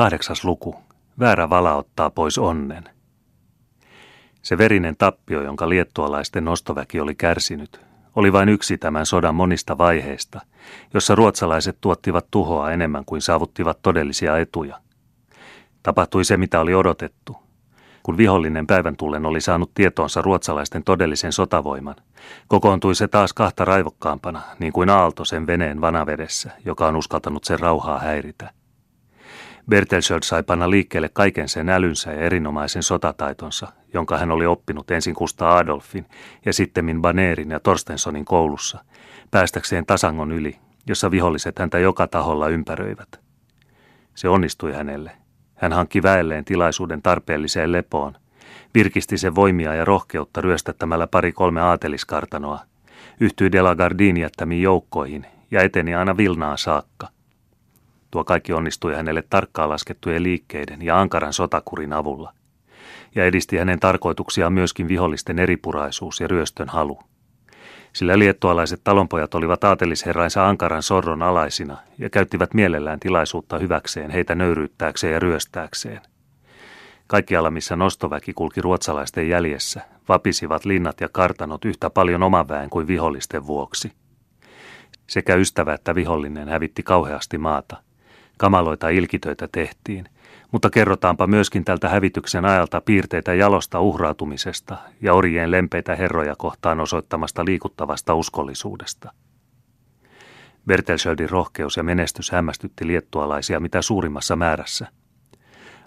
Kahdeksas luku. Väärä vala ottaa pois onnen. Se verinen tappio, jonka liettualaisten nostoväki oli kärsinyt, oli vain yksi tämän sodan monista vaiheista, jossa ruotsalaiset tuottivat tuhoa enemmän kuin saavuttivat todellisia etuja. Tapahtui se, mitä oli odotettu. Kun vihollinen päivän tullen oli saanut tietoonsa ruotsalaisten todellisen sotavoiman, kokoontui se taas kahta raivokkaampana, niin kuin aalto sen veneen vanavedessä, joka on uskaltanut sen rauhaa häiritä. Bertelsöld sai panna liikkeelle kaiken sen älynsä ja erinomaisen sotataitonsa, jonka hän oli oppinut ensin Kusta Adolfin ja sittemmin Baneerin ja Torstensonin koulussa, päästäkseen tasangon yli, jossa viholliset häntä joka taholla ympäröivät. Se onnistui hänelle. Hän hankki väelleen tilaisuuden tarpeelliseen lepoon, virkisti sen voimia ja rohkeutta ryöstättämällä pari kolme aateliskartanoa, yhtyi Della Gardin jättämiin joukkoihin ja eteni aina Vilnaan saakka – Tuo kaikki onnistui hänelle tarkkaan laskettujen liikkeiden ja ankaran sotakurin avulla. Ja edisti hänen tarkoituksiaan myöskin vihollisten eripuraisuus ja ryöstön halu. Sillä liettualaiset talonpojat olivat aatelisherrainsa ankaran sorron alaisina ja käyttivät mielellään tilaisuutta hyväkseen heitä nöyryyttääkseen ja ryöstääkseen. Kaikkialla, missä nostoväki kulki ruotsalaisten jäljessä, vapisivat linnat ja kartanot yhtä paljon oman väen kuin vihollisten vuoksi. Sekä ystävä että vihollinen hävitti kauheasti maata – Kamaloita ilkitöitä tehtiin, mutta kerrotaanpa myöskin tältä hävityksen ajalta piirteitä jalosta uhrautumisesta ja orjien lempeitä herroja kohtaan osoittamasta liikuttavasta uskollisuudesta. Bertelschöldin rohkeus ja menestys hämmästytti liettualaisia mitä suurimmassa määrässä.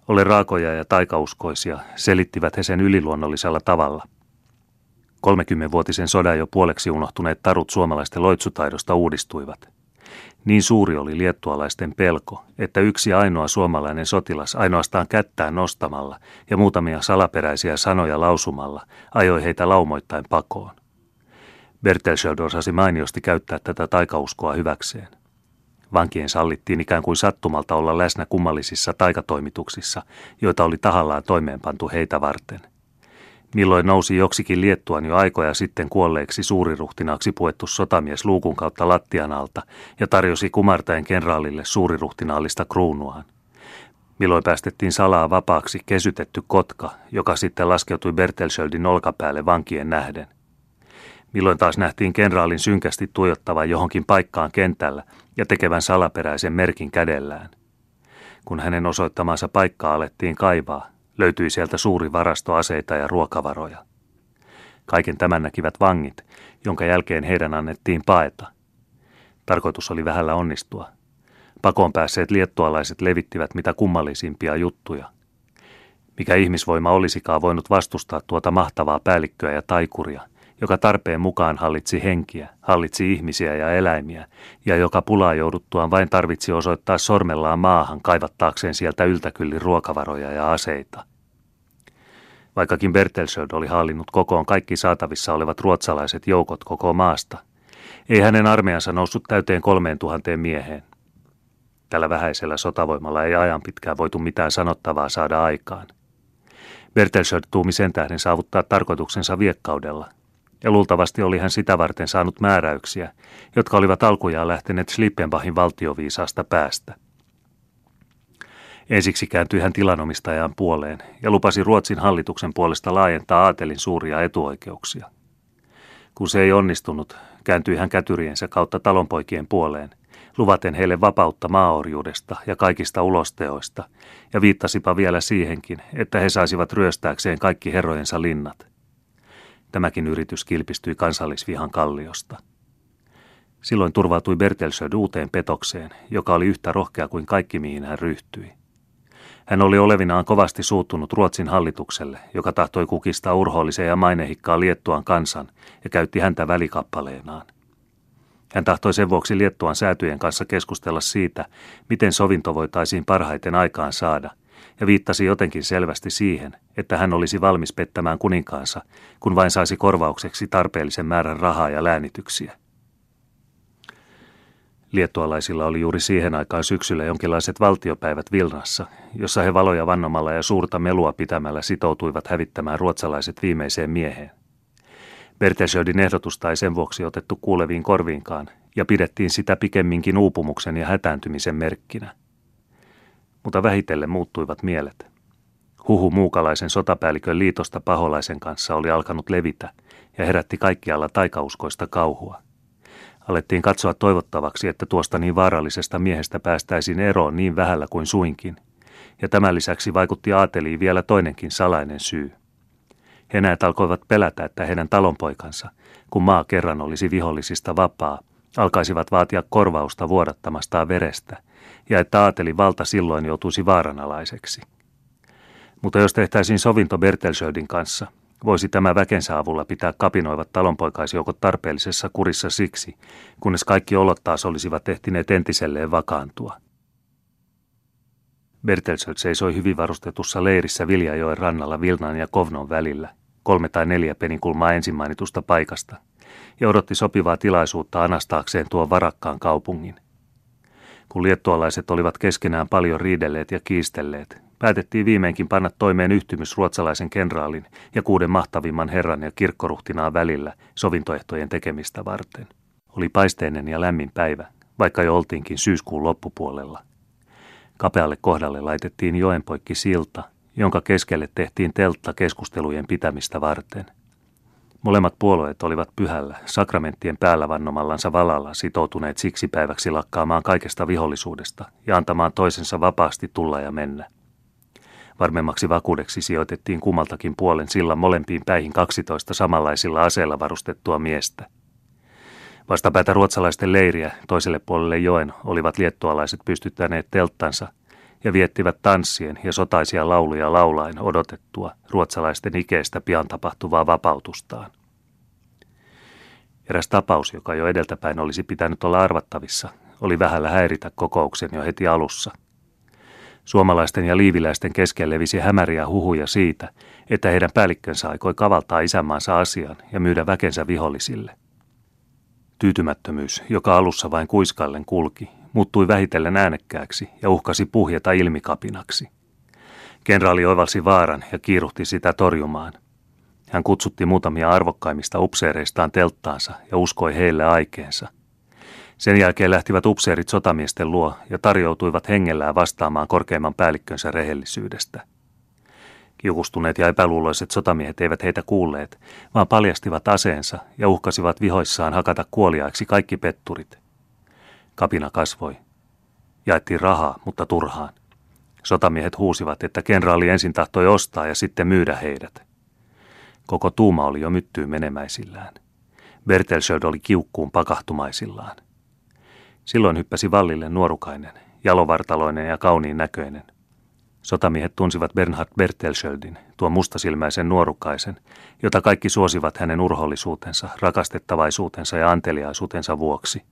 Ole raakoja ja taikauskoisia, selittivät he sen yliluonnollisella tavalla. 30-vuotisen sodan jo puoleksi unohtuneet tarut suomalaisten loitsutaidosta uudistuivat – niin suuri oli liettualaisten pelko, että yksi ainoa suomalainen sotilas ainoastaan kättään nostamalla ja muutamia salaperäisiä sanoja lausumalla ajoi heitä laumoittain pakoon. Bertelsöld osasi mainiosti käyttää tätä taikauskoa hyväkseen. Vankien sallittiin ikään kuin sattumalta olla läsnä kummallisissa taikatoimituksissa, joita oli tahallaan toimeenpantu heitä varten milloin nousi joksikin Liettuan jo aikoja sitten kuolleeksi suuriruhtinaaksi puettu sotamies luukun kautta lattian alta ja tarjosi kumartaen kenraalille suuriruhtinaallista kruunuaan. Milloin päästettiin salaa vapaaksi kesytetty kotka, joka sitten laskeutui Bertelschöldin olkapäälle vankien nähden. Milloin taas nähtiin kenraalin synkästi tuijottavan johonkin paikkaan kentällä ja tekevän salaperäisen merkin kädellään. Kun hänen osoittamansa paikkaa alettiin kaivaa, Löytyi sieltä suuri varasto aseita ja ruokavaroja. Kaiken tämän näkivät vangit, jonka jälkeen heidän annettiin paeta. Tarkoitus oli vähällä onnistua. Pakoon päässeet liettualaiset levittivät mitä kummallisimpia juttuja. Mikä ihmisvoima olisikaan voinut vastustaa tuota mahtavaa päällikköä ja taikuria, joka tarpeen mukaan hallitsi henkiä, hallitsi ihmisiä ja eläimiä, ja joka pulaa jouduttuaan vain tarvitsi osoittaa sormellaan maahan kaivattaakseen sieltä yltäkyllin ruokavaroja ja aseita. Vaikkakin Bertelsöld oli hallinnut kokoon kaikki saatavissa olevat ruotsalaiset joukot koko maasta, ei hänen armeijansa noussut täyteen kolmeen tuhanteen mieheen. Tällä vähäisellä sotavoimalla ei ajan pitkään voitu mitään sanottavaa saada aikaan. Bertelsöld tuumi sen tähden saavuttaa tarkoituksensa viekkaudella – ja luultavasti oli hän sitä varten saanut määräyksiä, jotka olivat alkujaan lähteneet Slippenbachin valtioviisaasta päästä. Ensiksi kääntyi hän tilanomistajan puoleen ja lupasi Ruotsin hallituksen puolesta laajentaa aatelin suuria etuoikeuksia. Kun se ei onnistunut, kääntyi hän kätyriensä kautta talonpoikien puoleen, luvaten heille vapautta maaorjuudesta ja kaikista ulosteoista, ja viittasipa vielä siihenkin, että he saisivat ryöstääkseen kaikki herrojensa linnat – Tämäkin yritys kilpistyi kansallisvihan kalliosta. Silloin turvautui Bertelsöd uuteen petokseen, joka oli yhtä rohkea kuin kaikki mihin hän ryhtyi. Hän oli olevinaan kovasti suuttunut Ruotsin hallitukselle, joka tahtoi kukistaa urhoolliseen ja mainehikkaa Liettuan kansan ja käytti häntä välikappaleenaan. Hän tahtoi sen vuoksi Liettuan säätyjen kanssa keskustella siitä, miten sovinto voitaisiin parhaiten aikaan saada – ja viittasi jotenkin selvästi siihen, että hän olisi valmis pettämään kuninkaansa, kun vain saisi korvaukseksi tarpeellisen määrän rahaa ja läänityksiä. Liettualaisilla oli juuri siihen aikaan syksyllä jonkinlaiset valtiopäivät Vilnassa, jossa he valoja vannomalla ja suurta melua pitämällä sitoutuivat hävittämään ruotsalaiset viimeiseen mieheen. Bertelsödin ehdotusta ei sen vuoksi otettu kuuleviin korviinkaan, ja pidettiin sitä pikemminkin uupumuksen ja hätääntymisen merkkinä – mutta vähitellen muuttuivat mielet. Huhu muukalaisen sotapäällikön liitosta paholaisen kanssa oli alkanut levitä ja herätti kaikkialla taikauskoista kauhua. Alettiin katsoa toivottavaksi, että tuosta niin vaarallisesta miehestä päästäisiin eroon niin vähällä kuin suinkin. Ja tämän lisäksi vaikutti aateliin vielä toinenkin salainen syy. He näet alkoivat pelätä, että heidän talonpoikansa, kun maa kerran olisi vihollisista vapaa, alkaisivat vaatia korvausta vuodattamastaan verestä, ja että aateli valta silloin joutuisi vaaranalaiseksi. Mutta jos tehtäisiin sovinto Bertelsöldin kanssa, voisi tämä väkensä avulla pitää kapinoivat talonpoikaisjoukot tarpeellisessa kurissa siksi, kunnes kaikki olot taas olisivat ehtineet entiselleen vakaantua. Bertelsöld seisoi hyvin varustetussa leirissä Viljajoen rannalla Vilnan ja Kovnon välillä, kolme tai neljä peninkulmaa ensimmainitusta paikasta, ja odotti sopivaa tilaisuutta anastaakseen tuon varakkaan kaupungin. Kun liettualaiset olivat keskenään paljon riidelleet ja kiistelleet, päätettiin viimeinkin panna toimeen yhtymys ruotsalaisen kenraalin ja kuuden mahtavimman herran ja kirkkoruhtinaan välillä sovintoehtojen tekemistä varten. Oli paisteinen ja lämmin päivä, vaikka jo oltiinkin syyskuun loppupuolella. Kapealle kohdalle laitettiin joenpoikki silta, jonka keskelle tehtiin teltta keskustelujen pitämistä varten. Molemmat puolueet olivat pyhällä, sakramenttien päällä vannomallansa valalla sitoutuneet siksi päiväksi lakkaamaan kaikesta vihollisuudesta ja antamaan toisensa vapaasti tulla ja mennä. Varmemmaksi vakuudeksi sijoitettiin kummaltakin puolen sillan molempiin päihin 12 samanlaisilla aseilla varustettua miestä. Vastapäätä ruotsalaisten leiriä toiselle puolelle joen olivat liettualaiset pystyttäneet telttansa ja viettivät tanssien ja sotaisia lauluja laulain odotettua ruotsalaisten ikeestä pian tapahtuvaa vapautustaan. Eräs tapaus, joka jo edeltäpäin olisi pitänyt olla arvattavissa, oli vähällä häiritä kokouksen jo heti alussa – Suomalaisten ja liiviläisten kesken levisi hämäriä huhuja siitä, että heidän päällikkönsä aikoi kavaltaa isänmaansa asian ja myydä väkensä vihollisille. Tyytymättömyys, joka alussa vain kuiskallen kulki, muuttui vähitellen äänekkääksi ja uhkasi puhjeta ilmikapinaksi. Kenraali oivalsi vaaran ja kiiruhti sitä torjumaan. Hän kutsutti muutamia arvokkaimmista upseereistaan telttaansa ja uskoi heille aikeensa – sen jälkeen lähtivät upseerit sotamiesten luo ja tarjoutuivat hengellään vastaamaan korkeimman päällikkönsä rehellisyydestä. Kiukustuneet ja epäluuloiset sotamiehet eivät heitä kuulleet, vaan paljastivat aseensa ja uhkasivat vihoissaan hakata kuoliaiksi kaikki petturit. Kapina kasvoi. Jaettiin rahaa, mutta turhaan. Sotamiehet huusivat, että kenraali ensin tahtoi ostaa ja sitten myydä heidät. Koko tuuma oli jo myttyyn menemäisillään. Bertelsöld oli kiukkuun pakahtumaisillaan. Silloin hyppäsi vallille nuorukainen, jalovartaloinen ja kauniin näköinen. Sotamiehet tunsivat Bernhard Bertelschöldin, tuon mustasilmäisen nuorukaisen, jota kaikki suosivat hänen urhollisuutensa, rakastettavaisuutensa ja anteliaisuutensa vuoksi.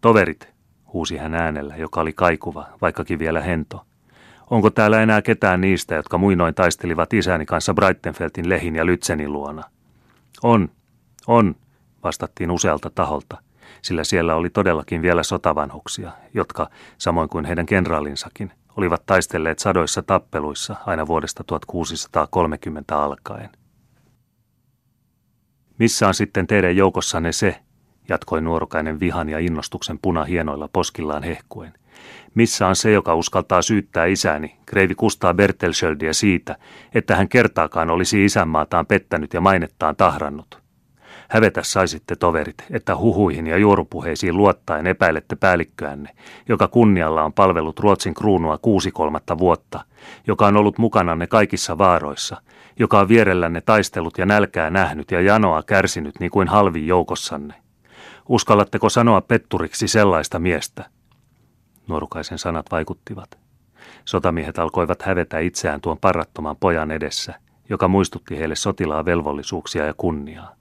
Toverit, huusi hän äänellä, joka oli kaikuva, vaikkakin vielä hento. Onko täällä enää ketään niistä, jotka muinoin taistelivat isäni kanssa Breitenfeltin lehin ja Lytsenin luona? On, on, vastattiin usealta taholta – sillä siellä oli todellakin vielä sotavanhuksia, jotka, samoin kuin heidän kenraalinsakin, olivat taistelleet sadoissa tappeluissa aina vuodesta 1630 alkaen. Missä on sitten teidän joukossanne se, jatkoi nuorukainen vihan ja innostuksen puna hienoilla poskillaan hehkuen. Missä on se, joka uskaltaa syyttää isäni, kreivi Kustaa Bertelschöldiä siitä, että hän kertaakaan olisi isänmaataan pettänyt ja mainettaan tahrannut? Hävetä saisitte toverit, että huhuihin ja juorupuheisiin luottaen epäilette päällikköänne, joka kunnialla on palvellut Ruotsin kruunua kuusi kolmatta vuotta, joka on ollut mukananne kaikissa vaaroissa, joka on vierellänne taistellut ja nälkää nähnyt ja janoa kärsinyt niin kuin halvin joukossanne. Uskallatteko sanoa petturiksi sellaista miestä? Nuorukaisen sanat vaikuttivat. Sotamiehet alkoivat hävetä itseään tuon parattoman pojan edessä, joka muistutti heille sotilaan velvollisuuksia ja kunniaa.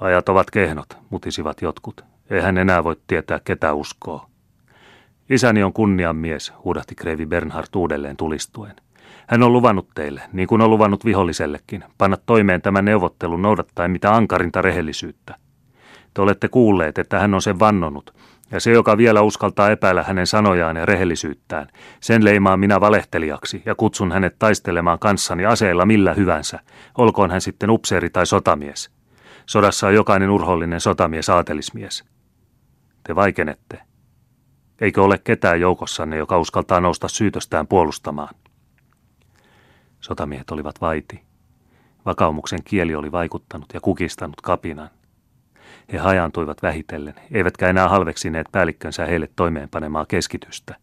Ajat ovat kehnot, mutisivat jotkut. Eihän enää voi tietää, ketä uskoo. Isäni on kunnian mies, huudahti Kreivi Bernhard uudelleen tulistuen. Hän on luvannut teille, niin kuin on luvannut vihollisellekin, panna toimeen tämän neuvottelun noudattaen mitä ankarinta rehellisyyttä. Te olette kuulleet, että hän on sen vannonut, ja se, joka vielä uskaltaa epäillä hänen sanojaan ja rehellisyyttään, sen leimaan minä valehtelijaksi ja kutsun hänet taistelemaan kanssani aseilla millä hyvänsä, olkoon hän sitten upseeri tai sotamies. Sodassa on jokainen urhollinen sotamies aatelismies. Te vaikenette. Eikö ole ketään joukossanne, joka uskaltaa nousta syytöstään puolustamaan? Sotamiehet olivat vaiti. Vakaumuksen kieli oli vaikuttanut ja kukistanut kapinan. He hajaantuivat vähitellen, eivätkä enää halveksineet päällikkönsä heille toimeenpanemaa keskitystä.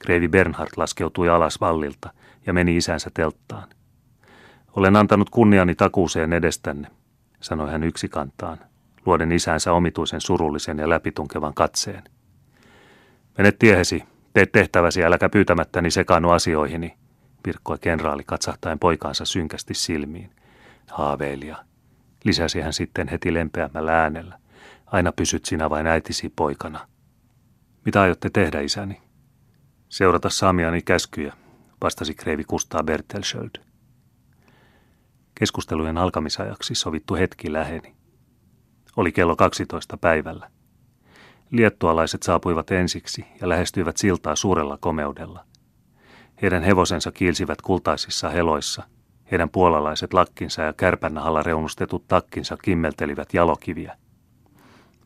Kreivi Bernhard laskeutui alas vallilta ja meni isänsä telttaan. Olen antanut kunniani takuuseen edestänne, sanoi hän yksikantaan, luoden isänsä omituisen surullisen ja läpitunkevan katseen. Mene tiehesi, tee tehtäväsi, äläkä pyytämättäni sekaannu asioihini, virkkoi kenraali katsahtaen poikaansa synkästi silmiin. Haaveilija, lisäsi hän sitten heti lempeämmällä äänellä. Aina pysyt sinä vain äitisi poikana. Mitä aiotte tehdä, isäni? Seurata saamiani käskyjä, vastasi kreivi Kustaa Bertelsköld. Keskustelujen alkamisajaksi sovittu hetki läheni. Oli kello 12 päivällä. Liettualaiset saapuivat ensiksi ja lähestyivät siltaa suurella komeudella. Heidän hevosensa kiilsivät kultaisissa heloissa, heidän puolalaiset lakkinsa ja kärpännahalla reunustetut takkinsa kimmeltelivät jalokiviä.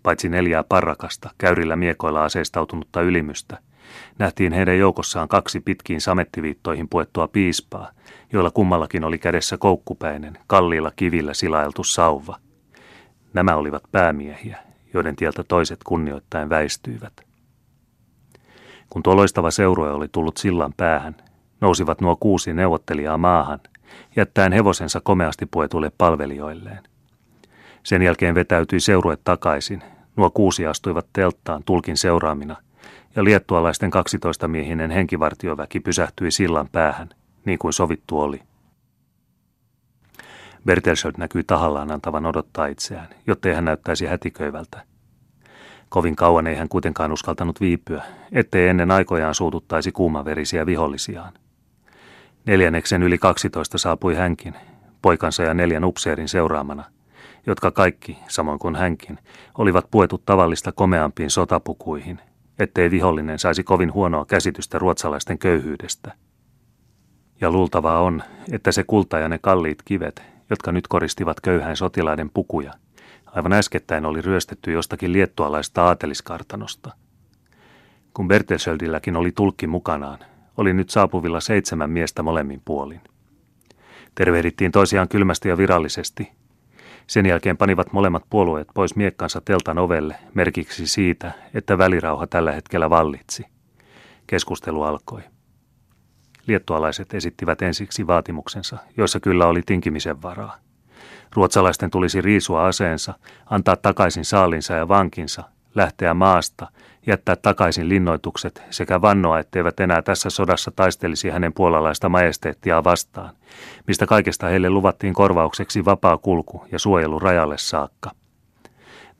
Paitsi neljää parrakasta, käyrillä miekoilla aseistautunutta ylimystä, nähtiin heidän joukossaan kaksi pitkiin samettiviittoihin puettua piispaa, joilla kummallakin oli kädessä koukkupäinen, kalliilla kivillä silailtu sauva. Nämä olivat päämiehiä, joiden tieltä toiset kunnioittain väistyivät. Kun tuo loistava seurue oli tullut sillan päähän, nousivat nuo kuusi neuvottelijaa maahan, jättäen hevosensa komeasti puetuille palvelijoilleen. Sen jälkeen vetäytyi seurue takaisin. Nuo kuusi astuivat telttaan tulkin seuraamina, ja liettualaisten 12-miehinen henkivartioväki pysähtyi sillan päähän, niin kuin sovittu oli. Bertelsöld näkyi tahallaan antavan odottaa itseään, jottei hän näyttäisi hätiköivältä. Kovin kauan ei hän kuitenkaan uskaltanut viipyä, ettei ennen aikojaan suututtaisi kuumaverisiä vihollisiaan. Neljänneksen yli 12 saapui hänkin, poikansa ja neljän upseerin seuraamana, jotka kaikki, samoin kuin hänkin, olivat puetut tavallista komeampiin sotapukuihin, ettei vihollinen saisi kovin huonoa käsitystä ruotsalaisten köyhyydestä. Ja luultavaa on, että se kulta ja ne kalliit kivet, jotka nyt koristivat köyhän sotilaiden pukuja, aivan äskettäin oli ryöstetty jostakin liettualaista aateliskartanosta. Kun Bertelsöldilläkin oli tulkki mukanaan, oli nyt saapuvilla seitsemän miestä molemmin puolin. Tervehdittiin toisiaan kylmästi ja virallisesti. Sen jälkeen panivat molemmat puolueet pois miekkansa teltan ovelle merkiksi siitä, että välirauha tällä hetkellä vallitsi. Keskustelu alkoi. Liettualaiset esittivät ensiksi vaatimuksensa, joissa kyllä oli tinkimisen varaa. Ruotsalaisten tulisi riisua aseensa, antaa takaisin saalinsa ja vankinsa, lähteä maasta, jättää takaisin linnoitukset sekä vannoa, etteivät enää tässä sodassa taistelisi hänen puolalaista majesteettiaan vastaan, mistä kaikesta heille luvattiin korvaukseksi vapaa kulku ja suojelu rajalle saakka.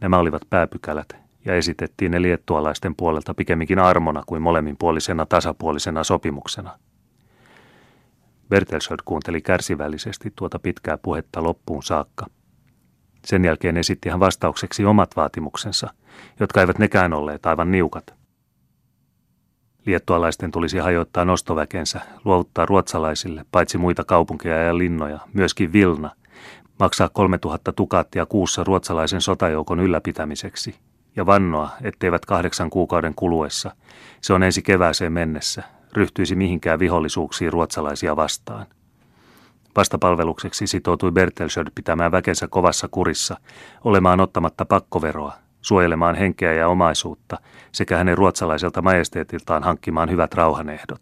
Nämä olivat pääpykälät, ja esitettiin ne liettualaisten puolelta pikemminkin armona kuin molemminpuolisena tasapuolisena sopimuksena. Bertelsöld kuunteli kärsivällisesti tuota pitkää puhetta loppuun saakka. Sen jälkeen esitti hän vastaukseksi omat vaatimuksensa, jotka eivät nekään olleet aivan niukat. Liettualaisten tulisi hajoittaa nostoväkensä, luovuttaa ruotsalaisille, paitsi muita kaupunkeja ja linnoja, myöskin Vilna, maksaa 3000 tukaattia kuussa ruotsalaisen sotajoukon ylläpitämiseksi ja vannoa, etteivät kahdeksan kuukauden kuluessa, se on ensi kevääseen mennessä, ryhtyisi mihinkään vihollisuuksiin ruotsalaisia vastaan. Vastapalvelukseksi sitoutui Bertelsöd pitämään väkensä kovassa kurissa, olemaan ottamatta pakkoveroa, suojelemaan henkeä ja omaisuutta sekä hänen ruotsalaiselta majesteetiltaan hankkimaan hyvät rauhanehdot.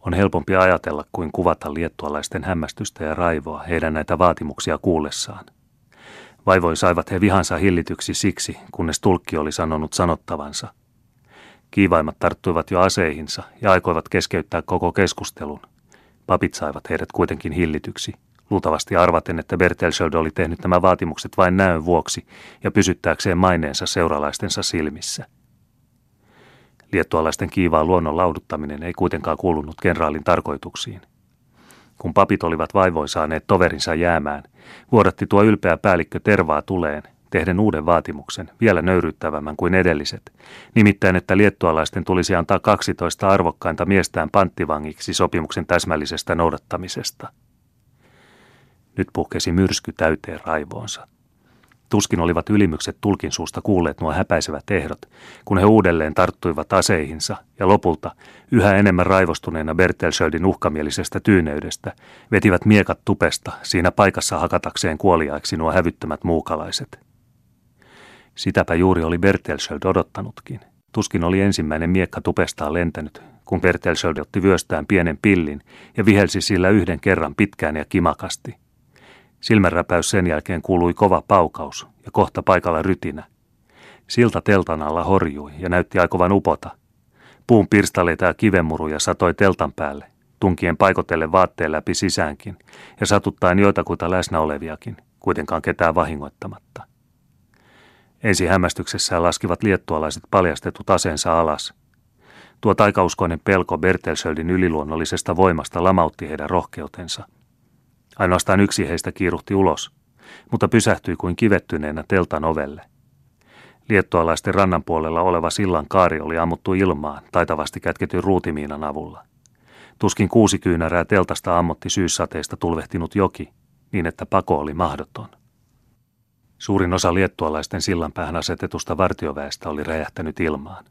On helpompi ajatella kuin kuvata liettualaisten hämmästystä ja raivoa heidän näitä vaatimuksia kuullessaan. Vaivoin saivat he vihansa hillityksi siksi, kunnes tulkki oli sanonut sanottavansa. Kiivaimmat tarttuivat jo aseihinsa ja aikoivat keskeyttää koko keskustelun. Papit saivat heidät kuitenkin hillityksi, luultavasti arvaten, että Bertelsöld oli tehnyt nämä vaatimukset vain näön vuoksi ja pysyttääkseen maineensa seuralaistensa silmissä. Liettualaisten kiivaa luonnon lauduttaminen ei kuitenkaan kuulunut kenraalin tarkoituksiin. Kun papit olivat vaivoin saaneet toverinsa jäämään, vuodatti tuo ylpeä päällikkö tervaa tuleen tehden uuden vaatimuksen, vielä nöyryttävämmän kuin edelliset, nimittäin että liettualaisten tulisi antaa 12 arvokkainta miestään panttivangiksi sopimuksen täsmällisestä noudattamisesta. Nyt puhkesi myrsky täyteen raivoonsa. Tuskin olivat ylimykset tulkin suusta kuulleet nuo häpäisevät ehdot, kun he uudelleen tarttuivat aseihinsa ja lopulta, yhä enemmän raivostuneena Bertelschöldin uhkamielisestä tyyneydestä, vetivät miekat tupesta siinä paikassa hakatakseen kuoliaiksi nuo hävyttömät muukalaiset. Sitäpä juuri oli Bertelschöld odottanutkin. Tuskin oli ensimmäinen miekka tupestaan lentänyt, kun Bertelschöld otti vyöstään pienen pillin ja vihelsi sillä yhden kerran pitkään ja kimakasti – Silmänräpäys sen jälkeen kuului kova paukaus ja kohta paikalla rytinä. Silta teltan alla horjui ja näytti aikovan upota. Puun pirstaleita ja kivenmuruja satoi teltan päälle, tunkien paikotelle vaatteen läpi sisäänkin ja satuttaen joitakuita läsnä oleviakin, kuitenkaan ketään vahingoittamatta. Ensi hämmästyksessään laskivat liettualaiset paljastetut aseensa alas. Tuo taikauskoinen pelko Bertelsöldin yliluonnollisesta voimasta lamautti heidän rohkeutensa – Ainoastaan yksi heistä kiiruhti ulos, mutta pysähtyi kuin kivettyneenä teltan ovelle. Liettualaisten rannan puolella oleva sillan kaari oli ammuttu ilmaan taitavasti kätketyn ruutimiinan avulla. Tuskin kuusi kyynärää teltasta ammotti syyssateista tulvehtinut joki, niin että pako oli mahdoton. Suurin osa liettualaisten sillan päähän asetetusta vartioväestä oli räjähtänyt ilmaan.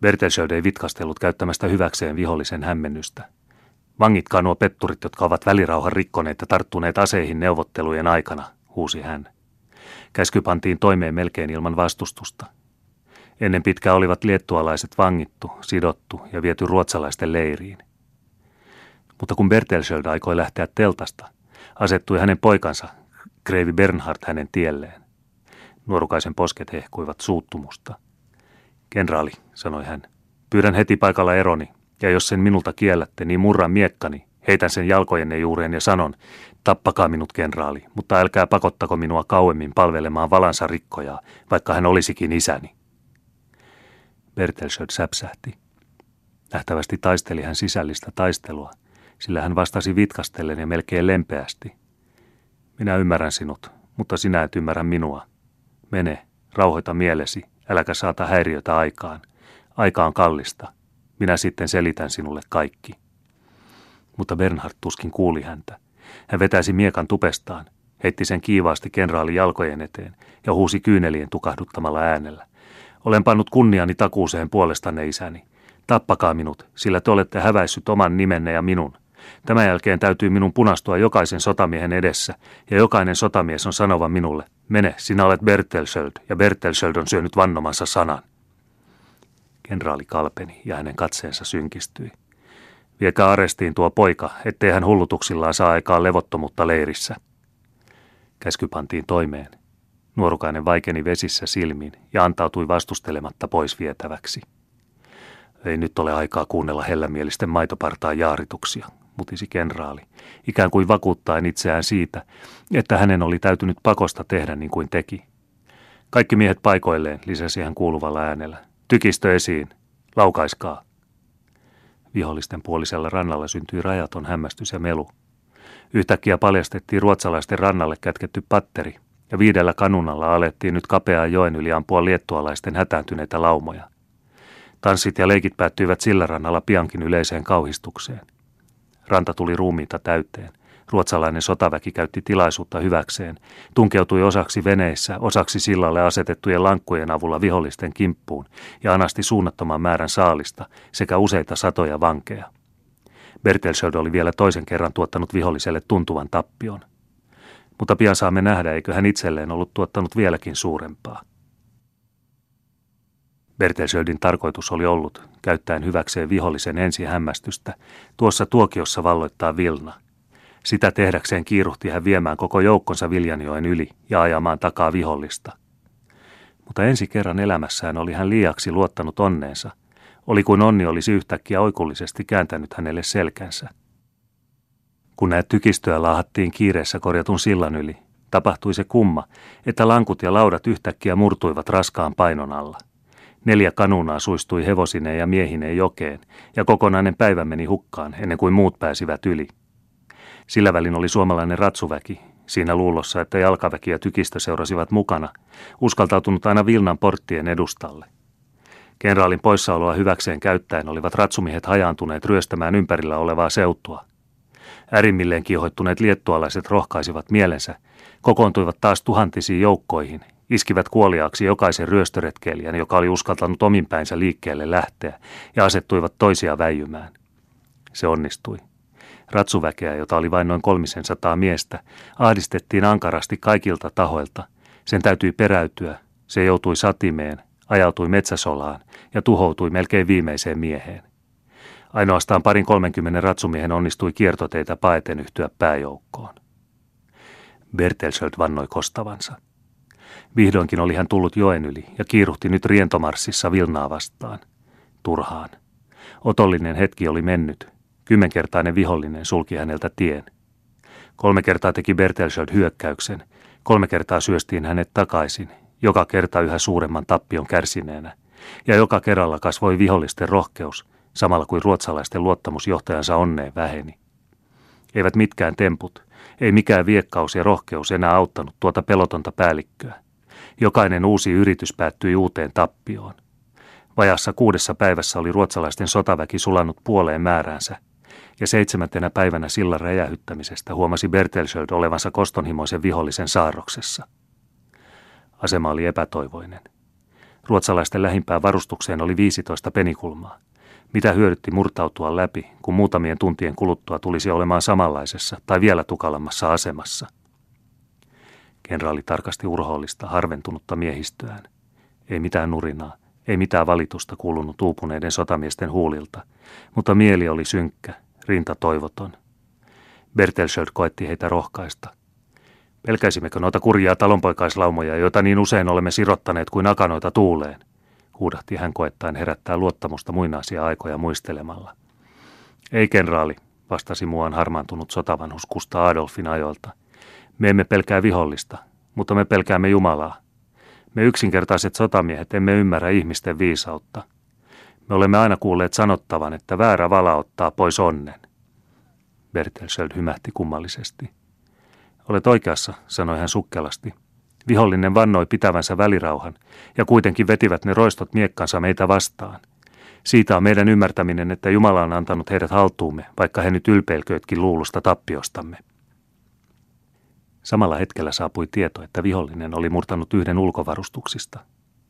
Bertelsöld ei vitkastellut käyttämästä hyväkseen vihollisen hämmennystä – Vangitkaa nuo petturit, jotka ovat välirauhan rikkoneet ja tarttuneet aseihin neuvottelujen aikana, huusi hän. Käsky pantiin toimeen melkein ilman vastustusta. Ennen pitkää olivat liettualaiset vangittu, sidottu ja viety ruotsalaisten leiriin. Mutta kun Bertelsöld aikoi lähteä teltasta, asettui hänen poikansa, Kreivi Bernhard hänen tielleen. Nuorukaisen posket hehkuivat suuttumusta. Kenraali, sanoi hän, pyydän heti paikalla eroni, ja jos sen minulta kiellätte, niin murran miekkani, heitän sen jalkojenne juureen ja sanon, tappakaa minut kenraali, mutta älkää pakottako minua kauemmin palvelemaan valansa rikkojaa, vaikka hän olisikin isäni. Bertelsöd säpsähti. Nähtävästi taisteli hän sisällistä taistelua, sillä hän vastasi vitkastellen ja melkein lempeästi. Minä ymmärrän sinut, mutta sinä et ymmärrä minua. Mene, rauhoita mielesi, äläkä saata häiriötä aikaan. Aika on kallista. Minä sitten selitän sinulle kaikki. Mutta Bernhard tuskin kuuli häntä. Hän vetäisi miekan tupestaan, heitti sen kiivaasti kenraali jalkojen eteen ja huusi kyynelien tukahduttamalla äänellä. Olen pannut kunniani takuuseen puolestanne isäni. Tappakaa minut, sillä te olette häväissyt oman nimenne ja minun. Tämän jälkeen täytyy minun punastua jokaisen sotamiehen edessä, ja jokainen sotamies on sanova minulle, mene, sinä olet Bertelsöld, ja Bertelsöld on syönyt vannomansa sanan. Kenraali kalpeni ja hänen katseensa synkistyi. Viekää arestiin tuo poika, ettei hän hullutuksillaan saa aikaan levottomuutta leirissä. Käsky pantiin toimeen. Nuorukainen vaikeni vesissä silmiin ja antautui vastustelematta pois vietäväksi. Ei nyt ole aikaa kuunnella hellämielisten maitopartaan jaarituksia, mutisi kenraali, ikään kuin vakuuttaen itseään siitä, että hänen oli täytynyt pakosta tehdä niin kuin teki. Kaikki miehet paikoilleen, lisäsi hän kuuluvalla äänellä. Tykistö esiin. Laukaiskaa. Vihollisten puolisella rannalla syntyi rajaton hämmästys ja melu. Yhtäkkiä paljastettiin ruotsalaisten rannalle kätketty patteri, ja viidellä kanunalla alettiin nyt kapeaa joen yli ampua liettualaisten hätääntyneitä laumoja. Tanssit ja leikit päättyivät sillä rannalla piankin yleiseen kauhistukseen. Ranta tuli ruumiita täyteen. Ruotsalainen sotaväki käytti tilaisuutta hyväkseen, tunkeutui osaksi veneissä, osaksi sillalle asetettujen lankkujen avulla vihollisten kimppuun ja anasti suunnattoman määrän saalista sekä useita satoja vankeja. Bertelsöld oli vielä toisen kerran tuottanut viholliselle tuntuvan tappion. Mutta pian saamme nähdä, eikö hän itselleen ollut tuottanut vieläkin suurempaa. Bertelsöldin tarkoitus oli ollut, käyttäen hyväkseen vihollisen ensi hämmästystä, tuossa tuokiossa valloittaa Vilna – sitä tehdäkseen kiiruhti hän viemään koko joukkonsa Viljanjoen yli ja ajamaan takaa vihollista. Mutta ensi kerran elämässään oli hän liiaksi luottanut onneensa. Oli kuin onni olisi yhtäkkiä oikullisesti kääntänyt hänelle selkänsä. Kun näet tykistöä laahattiin kiireessä korjatun sillan yli, tapahtui se kumma, että lankut ja laudat yhtäkkiä murtuivat raskaan painon alla. Neljä kanunaa suistui hevosineen ja miehineen jokeen, ja kokonainen päivä meni hukkaan ennen kuin muut pääsivät yli. Sillä välin oli suomalainen ratsuväki, siinä luulossa, että jalkaväki ja tykistö seurasivat mukana, uskaltautunut aina Vilnan porttien edustalle. Kenraalin poissaoloa hyväkseen käyttäen olivat ratsumiehet hajaantuneet ryöstämään ympärillä olevaa seutua. Ärimmilleen kiihoittuneet liettualaiset rohkaisivat mielensä, kokoontuivat taas tuhantisiin joukkoihin, iskivät kuoliaaksi jokaisen ryöstöretkeilijän, joka oli uskaltanut ominpäinsä liikkeelle lähteä, ja asettuivat toisia väijymään. Se onnistui. Ratsuväkeä, jota oli vain noin kolmisen sataa miestä, ahdistettiin ankarasti kaikilta tahoilta. Sen täytyi peräytyä, se joutui satimeen, ajautui metsäsolaan ja tuhoutui melkein viimeiseen mieheen. Ainoastaan parin kolmenkymmenen ratsumiehen onnistui kiertoteitä paeten yhtyä pääjoukkoon. Bertelsöld vannoi kostavansa. Vihdoinkin oli hän tullut joen yli ja kiiruhti nyt rientomarssissa Vilnaa vastaan. Turhaan. Otollinen hetki oli mennyt. Kymmenkertainen vihollinen sulki häneltä tien. Kolme kertaa teki Bertelsöld hyökkäyksen. Kolme kertaa syöstiin hänet takaisin, joka kerta yhä suuremman tappion kärsineenä. Ja joka kerralla kasvoi vihollisten rohkeus, samalla kuin ruotsalaisten luottamus johtajansa onneen väheni. Eivät mitkään temput, ei mikään viekkaus ja rohkeus enää auttanut tuota pelotonta päällikköä. Jokainen uusi yritys päättyi uuteen tappioon. Vajassa kuudessa päivässä oli ruotsalaisten sotaväki sulannut puoleen määräänsä, ja seitsemäntenä päivänä sillan räjähyttämisestä huomasi Bertelsöld olevansa kostonhimoisen vihollisen saarroksessa. Asema oli epätoivoinen. Ruotsalaisten lähimpään varustukseen oli 15 penikulmaa. Mitä hyödytti murtautua läpi, kun muutamien tuntien kuluttua tulisi olemaan samanlaisessa tai vielä tukalammassa asemassa? Kenraali tarkasti urhoollista, harventunutta miehistöään. Ei mitään nurinaa, ei mitään valitusta kuulunut uupuneiden sotamiesten huulilta, mutta mieli oli synkkä, rinta toivoton. Bertelsöld koetti heitä rohkaista. Pelkäisimmekö noita kurjaa talonpoikaislaumoja, joita niin usein olemme sirottaneet kuin akanoita tuuleen? huudahti hän koettaen herättää luottamusta muinaisia aikoja muistelemalla. Ei kenraali, vastasi muuan harmaantunut sotavanhus Kusta Adolfin ajoilta. Me emme pelkää vihollista, mutta me pelkäämme Jumalaa. Me yksinkertaiset sotamiehet emme ymmärrä ihmisten viisautta. Me olemme aina kuulleet sanottavan, että väärä vala ottaa pois onnen. Bertelsöld hymähti kummallisesti. Olet oikeassa, sanoi hän sukkelasti. Vihollinen vannoi pitävänsä välirauhan, ja kuitenkin vetivät ne roistot miekkansa meitä vastaan. Siitä on meidän ymmärtäminen, että Jumala on antanut heidät haltuumme, vaikka he nyt ylpeilköötkin luulusta tappiostamme. Samalla hetkellä saapui tieto, että vihollinen oli murtanut yhden ulkovarustuksista,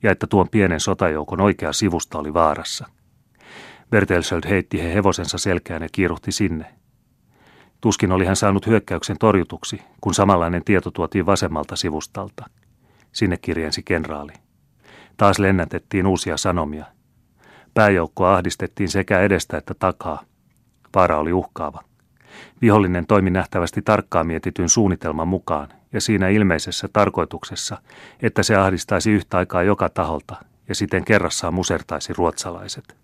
ja että tuon pienen sotajoukon oikea sivusta oli vaarassa. Bertelsöld heitti he hevosensa selkään ja kiiruhti sinne, Tuskin oli hän saanut hyökkäyksen torjutuksi, kun samanlainen tieto tuotiin vasemmalta sivustalta. Sinne kirjensi kenraali. Taas lennätettiin uusia sanomia. Pääjoukkoa ahdistettiin sekä edestä että takaa. Vaara oli uhkaava. Vihollinen toimi nähtävästi tarkkaan mietityn suunnitelman mukaan ja siinä ilmeisessä tarkoituksessa, että se ahdistaisi yhtä aikaa joka taholta ja siten kerrassaan musertaisi ruotsalaiset.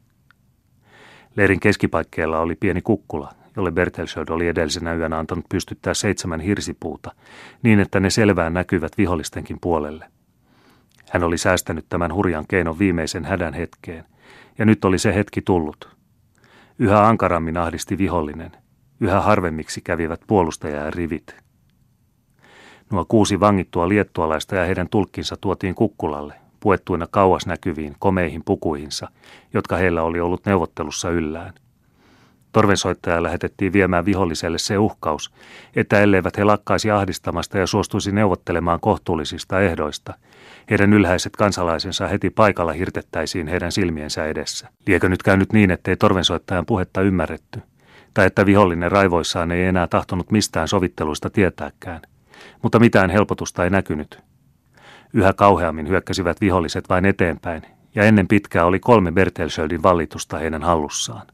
Leirin keskipaikkeella oli pieni kukkula, jolle Bertelsöld oli edellisenä yönä antanut pystyttää seitsemän hirsipuuta, niin että ne selvään näkyvät vihollistenkin puolelle. Hän oli säästänyt tämän hurjan keinon viimeisen hädän hetkeen, ja nyt oli se hetki tullut. Yhä ankarammin ahdisti vihollinen, yhä harvemmiksi kävivät rivit. Nuo kuusi vangittua liettualaista ja heidän tulkkinsa tuotiin kukkulalle, puettuina kauas näkyviin komeihin pukuihinsa, jotka heillä oli ollut neuvottelussa yllään. Torvensoittaja lähetettiin viemään viholliselle se uhkaus, että elleivät he lakkaisi ahdistamasta ja suostuisi neuvottelemaan kohtuullisista ehdoista, heidän ylhäiset kansalaisensa heti paikalla hirtettäisiin heidän silmiensä edessä. Liekö nyt käynyt niin, ettei torvensoittajan puhetta ymmärretty, tai että vihollinen raivoissaan ei enää tahtonut mistään sovitteluista tietääkään, mutta mitään helpotusta ei näkynyt. Yhä kauheammin hyökkäsivät viholliset vain eteenpäin, ja ennen pitkää oli kolme Bertelsöldin vallitusta heidän hallussaan.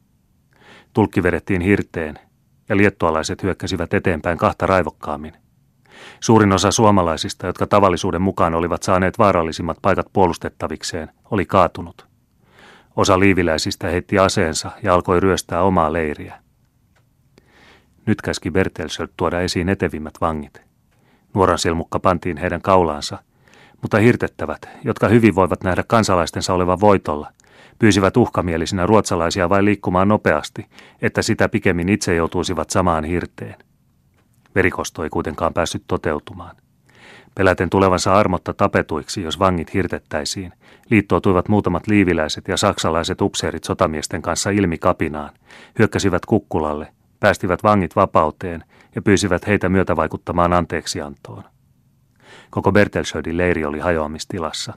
Tulkki vedettiin hirteen ja liettualaiset hyökkäsivät eteenpäin kahta raivokkaammin. Suurin osa suomalaisista, jotka tavallisuuden mukaan olivat saaneet vaarallisimmat paikat puolustettavikseen, oli kaatunut. Osa liiviläisistä heitti aseensa ja alkoi ryöstää omaa leiriä. Nyt käski Bertelsöld tuoda esiin etevimmät vangit. Nuoran silmukka pantiin heidän kaulaansa, mutta hirtettävät, jotka hyvin voivat nähdä kansalaistensa olevan voitolla, pyysivät uhkamielisinä ruotsalaisia vain liikkumaan nopeasti, että sitä pikemmin itse joutuisivat samaan hirteen. Verikosto ei kuitenkaan päässyt toteutumaan. Peläten tulevansa armotta tapetuiksi, jos vangit hirtettäisiin, liittoutuivat muutamat liiviläiset ja saksalaiset upseerit sotamiesten kanssa ilmi kapinaan, hyökkäsivät kukkulalle, päästivät vangit vapauteen ja pyysivät heitä myötävaikuttamaan anteeksiantoon. Koko Bertelsödin leiri oli hajoamistilassa.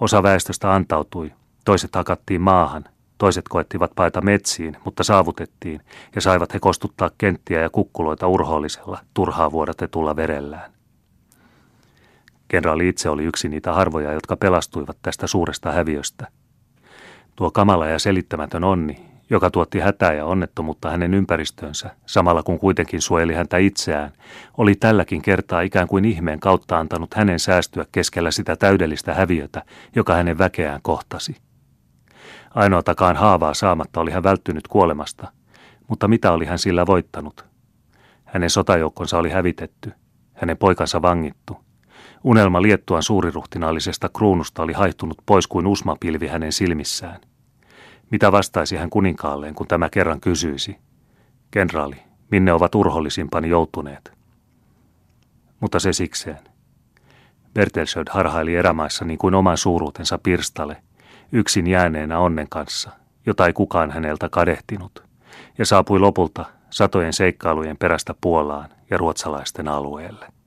Osa väestöstä antautui, toiset hakattiin maahan, toiset koettivat paeta metsiin, mutta saavutettiin ja saivat he kostuttaa kenttiä ja kukkuloita urhoollisella, turhaa vuodatetulla verellään. Kenraali itse oli yksi niitä harvoja, jotka pelastuivat tästä suuresta häviöstä. Tuo kamala ja selittämätön onni, joka tuotti hätää ja onnettomuutta hänen ympäristönsä, samalla kun kuitenkin suojeli häntä itseään, oli tälläkin kertaa ikään kuin ihmeen kautta antanut hänen säästyä keskellä sitä täydellistä häviötä, joka hänen väkeään kohtasi. Ainoatakaan haavaa saamatta oli hän välttynyt kuolemasta, mutta mitä oli hän sillä voittanut? Hänen sotajoukkonsa oli hävitetty, hänen poikansa vangittu. Unelma Liettuan suuriruhtinaallisesta kruunusta oli haihtunut pois kuin usmapilvi hänen silmissään. Mitä vastaisi hän kuninkaalleen, kun tämä kerran kysyisi? Kenraali, minne ovat urhollisimpani joutuneet? Mutta se sikseen. Bertelsöd harhaili erämaissa niin kuin oman suuruutensa pirstale, yksin jääneenä onnen kanssa, jota ei kukaan häneltä kadehtinut, ja saapui lopulta satojen seikkailujen perästä Puolaan ja ruotsalaisten alueelle.